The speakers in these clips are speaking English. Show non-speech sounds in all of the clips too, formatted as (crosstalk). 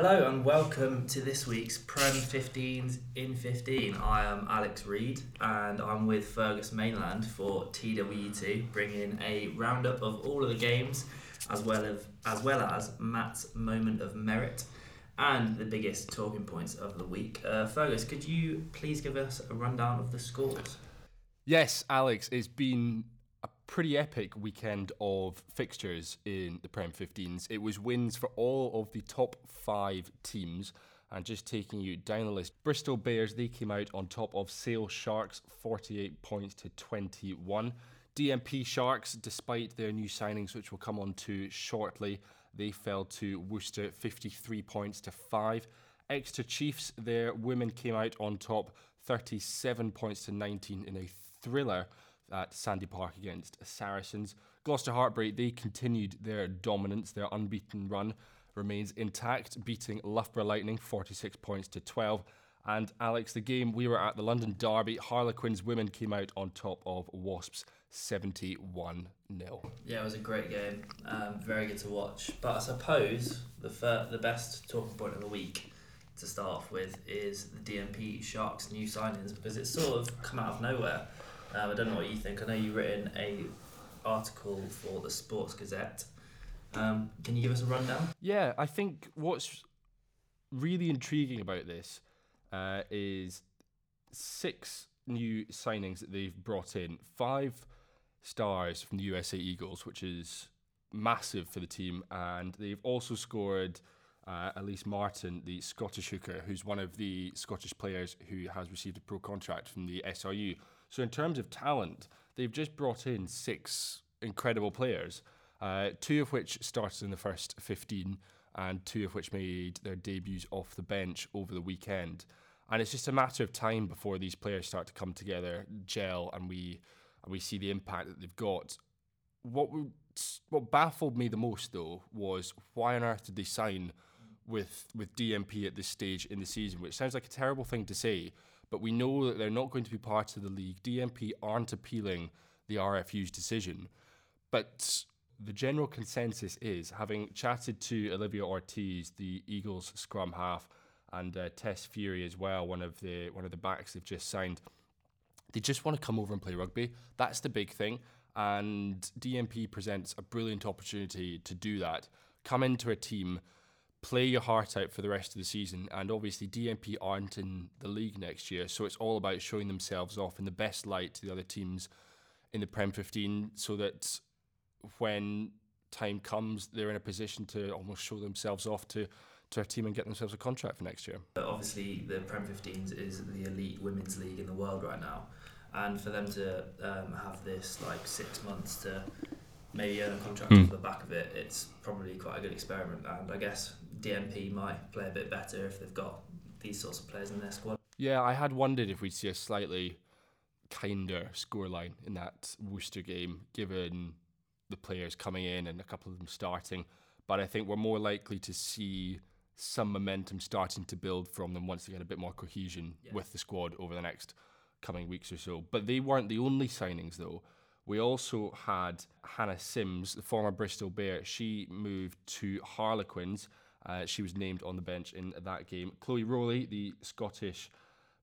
Hello and welcome to this week's Prem 15s in 15. I am Alex Reed and I'm with Fergus Mainland for TWE2, bringing a roundup of all of the games as well as as well as Matt's moment of merit and the biggest talking points of the week. Uh, Fergus, could you please give us a rundown of the scores? Yes, Alex, it's been a pretty epic weekend of fixtures in the Prem 15s. It was wins for all of the top five teams. And just taking you down the list, Bristol Bears, they came out on top of Sale Sharks, 48 points to 21. DMP Sharks, despite their new signings, which we'll come on to shortly, they fell to Worcester, 53 points to 5. Exeter Chiefs, their women came out on top, 37 points to 19 in a thriller at Sandy Park against Saracens. Gloucester Hartpury, they continued their dominance, their unbeaten run remains intact, beating Loughborough Lightning 46 points to 12. And Alex, the game we were at, the London Derby, Harlequins women came out on top of Wasps 71 0. Yeah, it was a great game. Um, very good to watch. But I suppose the fir- the best talking point of the week to start off with is the DMP Sharks new signings because it's sort of come out of nowhere. Um, I don't know what you think. I know you've written a article for the Sports Gazette. Um, can you give us a rundown? Yeah, I think what's really intriguing about this uh, is six new signings that they've brought in. Five stars from the USA Eagles, which is massive for the team, and they've also scored. Uh, Elise Martin, the Scottish hooker, who's one of the Scottish players who has received a pro contract from the SRU. So, in terms of talent, they've just brought in six incredible players, uh, two of which started in the first 15, and two of which made their debuts off the bench over the weekend. And it's just a matter of time before these players start to come together, gel, and we and we see the impact that they've got. What would, what baffled me the most though was why on earth did they sign with with DMP at this stage in the season, which sounds like a terrible thing to say, but we know that they're not going to be part of the league. DMP aren't appealing the RFU's decision, but the general consensus is, having chatted to Olivia Ortiz, the Eagles scrum half, and uh, Tess Feury as well, one of the one of the backs they've just signed. They just want to come over and play rugby. That's the big thing, and DMP presents a brilliant opportunity to do that. Come into a team play your heart out for the rest of the season. And obviously, DMP aren't in the league next year, so it's all about showing themselves off in the best light to the other teams in the Prem 15 so that when time comes, they're in a position to almost show themselves off to, to our team and get themselves a contract for next year. Obviously, the Prem 15s is the elite women's league in the world right now. And for them to um, have this like six months to maybe earn a contract mm. off the back of it, it's probably quite a good experiment. And I guess DMP might play a bit better if they've got these sorts of players in their squad. Yeah, I had wondered if we'd see a slightly kinder scoreline in that Worcester game, given the players coming in and a couple of them starting. But I think we're more likely to see some momentum starting to build from them once they get a bit more cohesion yeah. with the squad over the next coming weeks or so. But they weren't the only signings, though. We also had Hannah Sims, the former Bristol Bear. She moved to Harlequins. Uh, she was named on the bench in that game. Chloe Rollie, the Scottish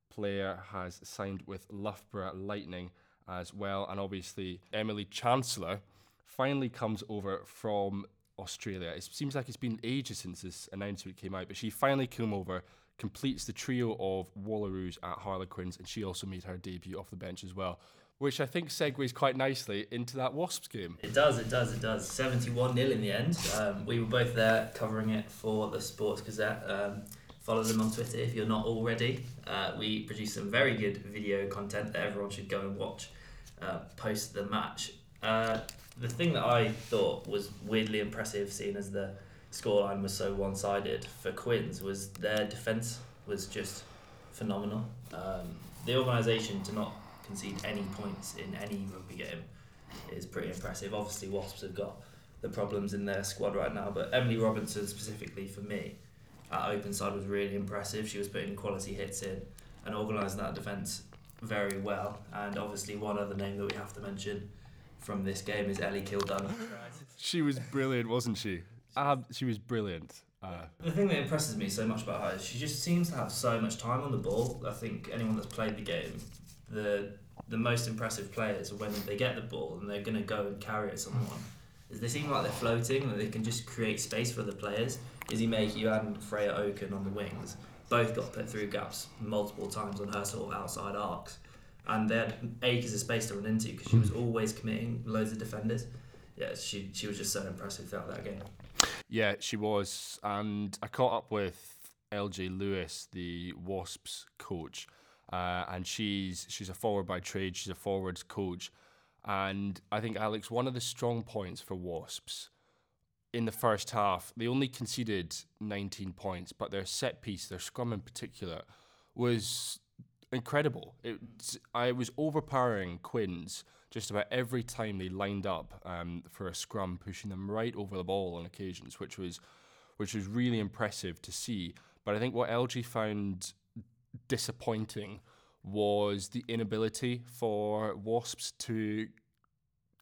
player, has signed with Loughborough Lightning as well. And obviously, Emily Chancellor finally comes over from Australia. It seems like it's been ages since this announcement came out, but she finally came over, completes the trio of Wallaroos at Harlequins, and she also made her debut off the bench as well which I think segues quite nicely into that Wasps game. It does, it does, it does. 71 0 in the end. Um, we were both there covering it for the Sports Gazette. Um, follow them on Twitter if you're not already. Uh, we produce some very good video content that everyone should go and watch uh, post the match. Uh, the thing that I thought was weirdly impressive, seeing as the scoreline was so one sided for Quins, was their defence was just phenomenal. Um, the organisation to not concede any points in any rugby game is pretty impressive. Obviously, Wasps have got the problems in their squad right now, but Emily Robinson specifically for me at open side was really impressive. She was putting quality hits in and organising that defence very well. And obviously, one other name that we have to mention from this game is Ellie Kildunn. she was brilliant, wasn't she? uh, she was brilliant. Uh, the thing that impresses me so much about her is she just seems to have so much time on the ball. I think anyone that's played the game, the the most impressive players when they get the ball and they're going to go and carry it someone is they seem like they're floating and they can just create space for the players. is he Izzy Maky and Freya Oken on the wings both got put through gaps multiple times on her sort of outside arcs. And they had acres of space to run into because she was hmm. always committing loads of defenders. Yeah, she, she was just so impressive throughout that game. Yeah, she was. And I caught up with LJ Lewis, the Wasps coach, uh, and she's she's a forward by trade. She's a forwards coach, and I think Alex, one of the strong points for Wasps in the first half, they only conceded 19 points, but their set piece, their scrum in particular, was incredible. It I was overpowering Quins just about every time they lined up um, for a scrum, pushing them right over the ball on occasions, which was which was really impressive to see. But I think what LG found disappointing was the inability for Wasps to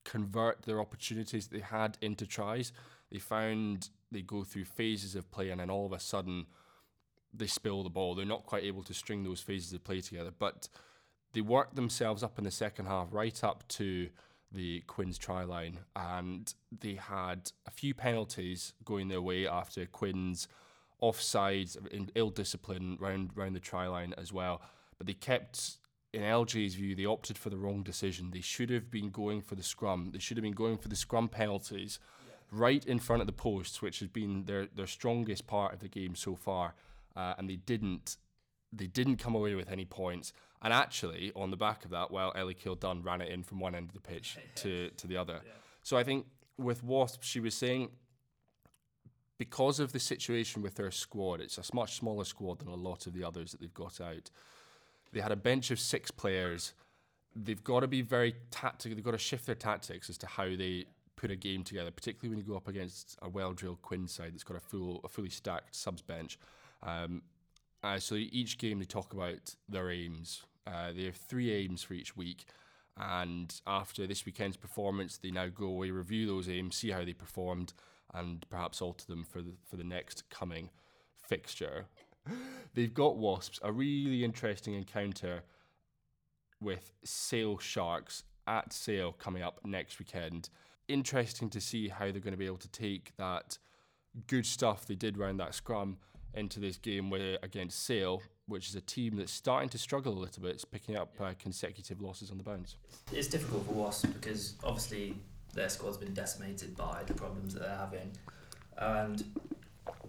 convert their opportunities they had into tries. They found they go through phases of play and then all of a sudden they spill the ball. They're not quite able to string those phases of play together. But they worked themselves up in the second half, right up to the Quins try line, and they had a few penalties going their way after Quins offsides and ill discipline round round the try line as well. But they kept in LJ's view, they opted for the wrong decision. They should have been going for the scrum. They should have been going for the scrum penalties right in front of the posts, which has been their, their strongest part of the game so far. Uh, and they didn't they didn't come away with any points. And actually, on the back of that, well, Ellie Kildunn ran it in from one end of the pitch to, to the other. (laughs) Yeah. So I think with Wasp, she was saying because of the situation with their squad, it's a much smaller squad than a lot of the others that they've got out. They had a bench of six players. They've got to be very tactical. They've got to shift their tactics as to how they put a game together, particularly when you go up against a well-drilled Quinn side that's got a full, a fully stacked subs bench. Um, uh, so each game they talk about their aims. Uh, they have three aims for each week, and after this weekend's performance, they now go away, review those aims, see how they performed, and perhaps alter them for the for the next coming fixture. They've got Wasps, a really interesting encounter with Sale Sharks at Sale coming up next weekend. Interesting to see how they're going to be able to take that good stuff they did around that scrum into this game where against Sale, which is a team that's starting to struggle a little bit. It's picking up uh, consecutive losses on the bounce. It's difficult for Wasps because obviously their squad's been decimated by the problems that they're having, and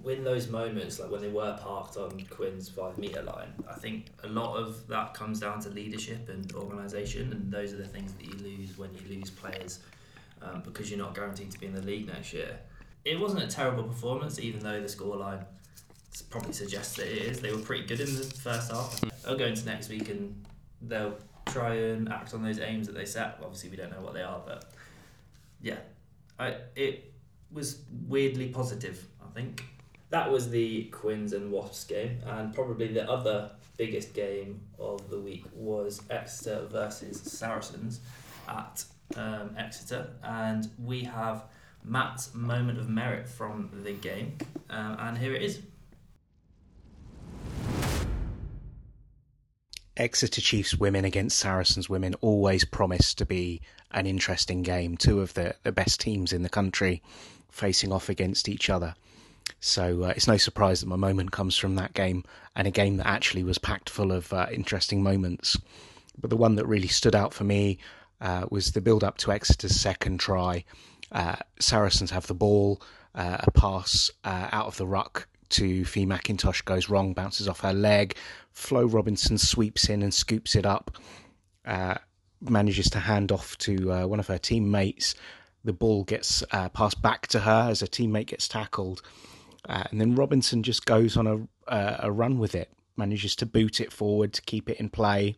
when those moments, like when they were parked on Quinn's five meter line, I think a lot of that comes down to leadership and organisation, and those are the things that you lose when you lose players um, because you're not guaranteed to be in the league next year. It wasn't a terrible performance, even though the scoreline probably suggests that it is. They were pretty good in the first half. They'll go into next week and they'll try and act on those aims that they set. Obviously, we don't know what they are, but yeah, I, it was weirdly positive. I think that was the Quins and Wasps game, and probably the other biggest game of the week was Exeter versus Saracens at um, Exeter, and we have Matt's moment of merit from the game, um, and here it is. Exeter Chiefs women against Saracens women always promise to be an interesting game. Two of the, the best teams in the country facing off against each other. So uh, it's no surprise that my moment comes from that game and a game that actually was packed full of uh, interesting moments. But the one that really stood out for me uh, was the build up to Exeter's second try. Uh, Saracens have the ball, uh, a pass uh, out of the ruck to Fee McIntosh goes wrong, bounces off her leg. Flo Robinson sweeps in and scoops it up, uh, manages to hand off to uh, one of her teammates. The ball gets uh, passed back to her as a teammate gets tackled. Uh, and then Robinson just goes on a, uh, a run with it, manages to boot it forward to keep it in play.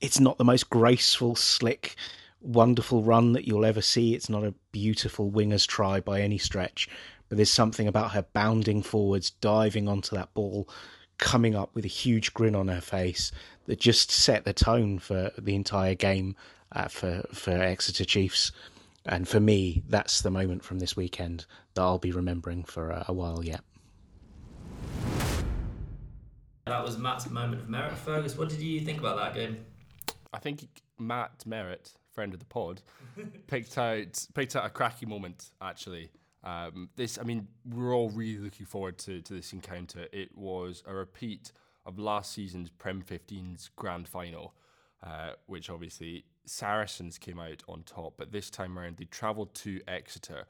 It's not the most graceful, slick, wonderful run that you'll ever see. It's not a beautiful winger's try by any stretch, but there's something about her bounding forwards, diving onto that ball, coming up with a huge grin on her face that just set the tone for the entire game uh, for for Exeter Chiefs. And for me, that's the moment from this weekend that I'll be remembering for a, a while yet. That was Matt's moment of merit. Fergus, what did you think about that game? I think Matt Merritt, friend of the pod, (laughs) picked out picked out a cracking moment. Actually, um, this I mean we're all really looking forward to, to this encounter. It was a repeat of last season's Prem 15's grand final, uh, which obviously Saracens came out on top, but this time around they travelled to Exeter,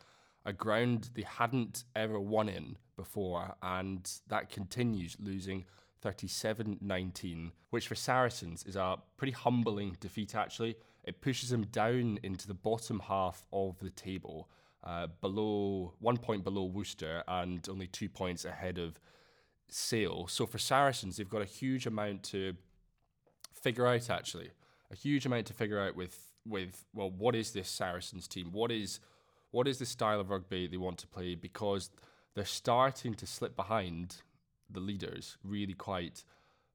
a ground they hadn't ever won in before, and that continues losing 37 19, which for Saracens is a pretty humbling defeat, actually. It pushes them down into the bottom half of the table, uh, below one point below Worcester and only two points ahead of Sale. So for Saracens, they've got a huge amount to figure out, actually. A huge amount to figure out with, with well, what is this Saracens team? What is what is the style of rugby they want to play? Because they're starting to slip behind the leaders really quite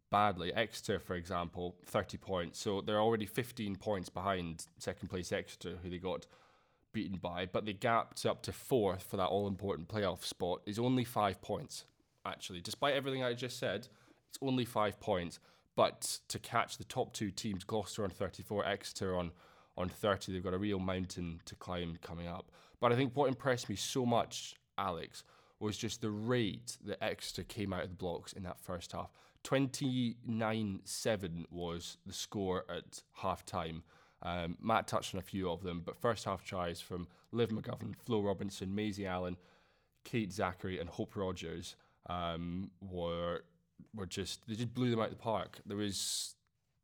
badly. Exeter, for example, 30 points. So they're already 15 points behind second place Exeter, who they got beaten by. But the gap to up to fourth for that all important playoff spot is only five points, actually. Despite everything I just said, it's only five points. But to catch the top two teams, Gloucester on 34, Exeter on, on 30, they've got a real mountain to climb coming up. But I think what impressed me so much, Alex, was just the rate that Exeter came out of the blocks in that first half. 29 7 was the score at half time. Um, Matt touched on a few of them, but first half tries from Liv McGovern, Flo Robinson, Maisie Allen, Kate Zackary, and Hope Rogers um, were were just they just blew them out of the park. There was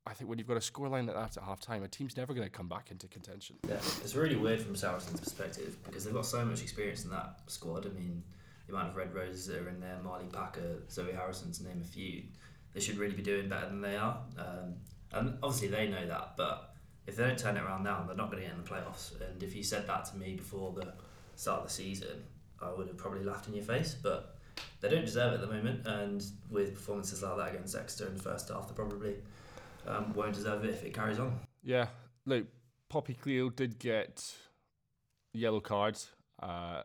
I think when you've got a scoreline like that at half time, a team's never going to come back into contention. Yeah, it's really weird from Saracens' perspective because they've got so much experience in that squad. I mean, the amount of red roses that are in there, Marley Packer, Zoe Harrison, to name a few, they should really be doing better than they are. Um, and obviously they know that, but if they don't turn it around now, they're not going to get in the playoffs. And if you said that to me before the start of the season, I would have probably laughed in your face. But they don't deserve it at the moment, and with performances like that against Exeter in the first half, they probably um, won't deserve it if it carries on. Yeah, look, Poppy Cleall did get yellow cards, uh,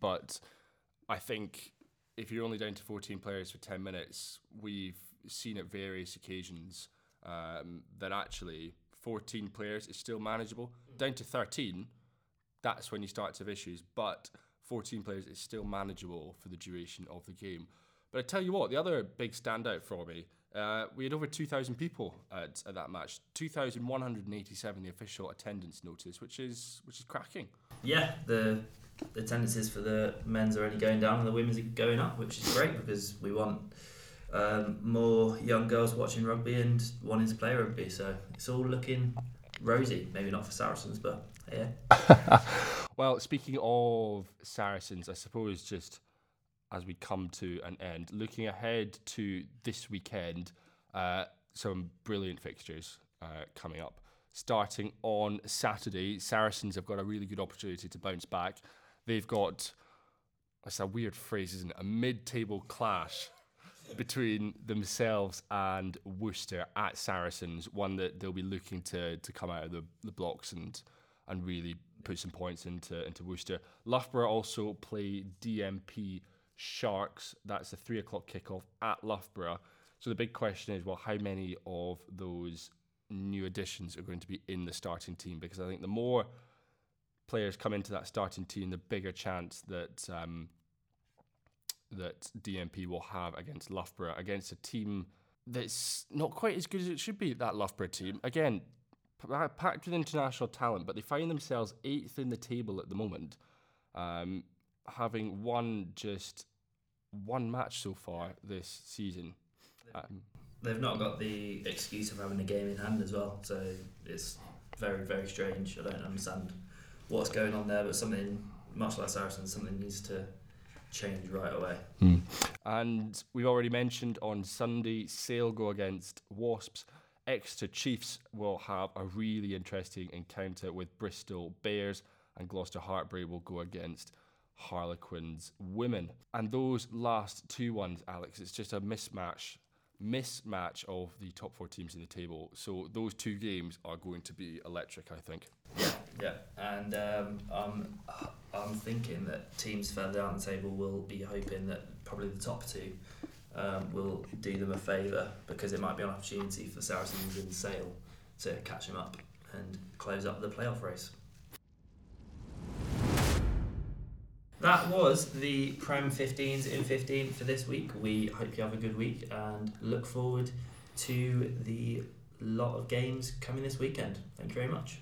but I think if you're only down to 14 players for 10 minutes, we've seen at various occasions um, that actually 14 players is still manageable. Down to 13, that's when you start to have issues. But 14 players is still manageable for the duration of the game. But I tell you what, the other big standout for me, uh, we had over 2,000 people at, at that match. 2,187 the official attendance notice, which is which is cracking. Yeah, the the tendencies for the men's are only going down and the women's are going up, which is great because we want um, more young girls watching rugby and wanting to play rugby. So it's all looking rosy. Maybe not for Saracens, but yeah. (laughs) well, speaking of Saracens, I suppose just as we come to an end, looking ahead to this weekend, uh, some brilliant fixtures uh, coming up. Starting on Saturday, Saracens have got a really good opportunity to bounce back. They've got, that's a weird phrase, isn't it? A mid table clash between themselves and Worcester at Saracens, one that they'll be looking to to come out of the, the blocks and and really put some points into into Worcester. Loughborough also play DMP Sharks. That's a three o'clock kickoff at Loughborough. So the big question is, well, how many of those new additions are going to be in the starting team? Because I think the more players come into that starting team, the bigger chance that um, that DMP will have against Loughborough, against a team that's not quite as good as it should be. That Loughborough team, again, packed with international talent, but they find themselves eighth in the table at the moment, um, having won just one match so far this season. Um, They've not got the excuse of having a game in hand as well, so it's very, very strange. I don't understand what's going on there, but something much like Saracens, something needs to change right away. Mm. And we've already mentioned on Sunday, Sale go against Wasps. Exeter Chiefs will have a really interesting encounter with Bristol Bears, and Gloucester Hartpury will go against Harlequins Women. And those last two ones, Alex, it's just a mismatch mismatch of the top four teams in the table. So those two games are going to be electric, I think. Yeah, yeah, and um, I'm I'm thinking that teams further down the table will be hoping that probably the top two um, will do them a favour because it might be an opportunity for Saracens in Sale to catch them up and close up the playoff race. That was the Prem 15s in 15 for this week. We hope you have a good week and look forward to the lot of games coming this weekend. Thank you very much.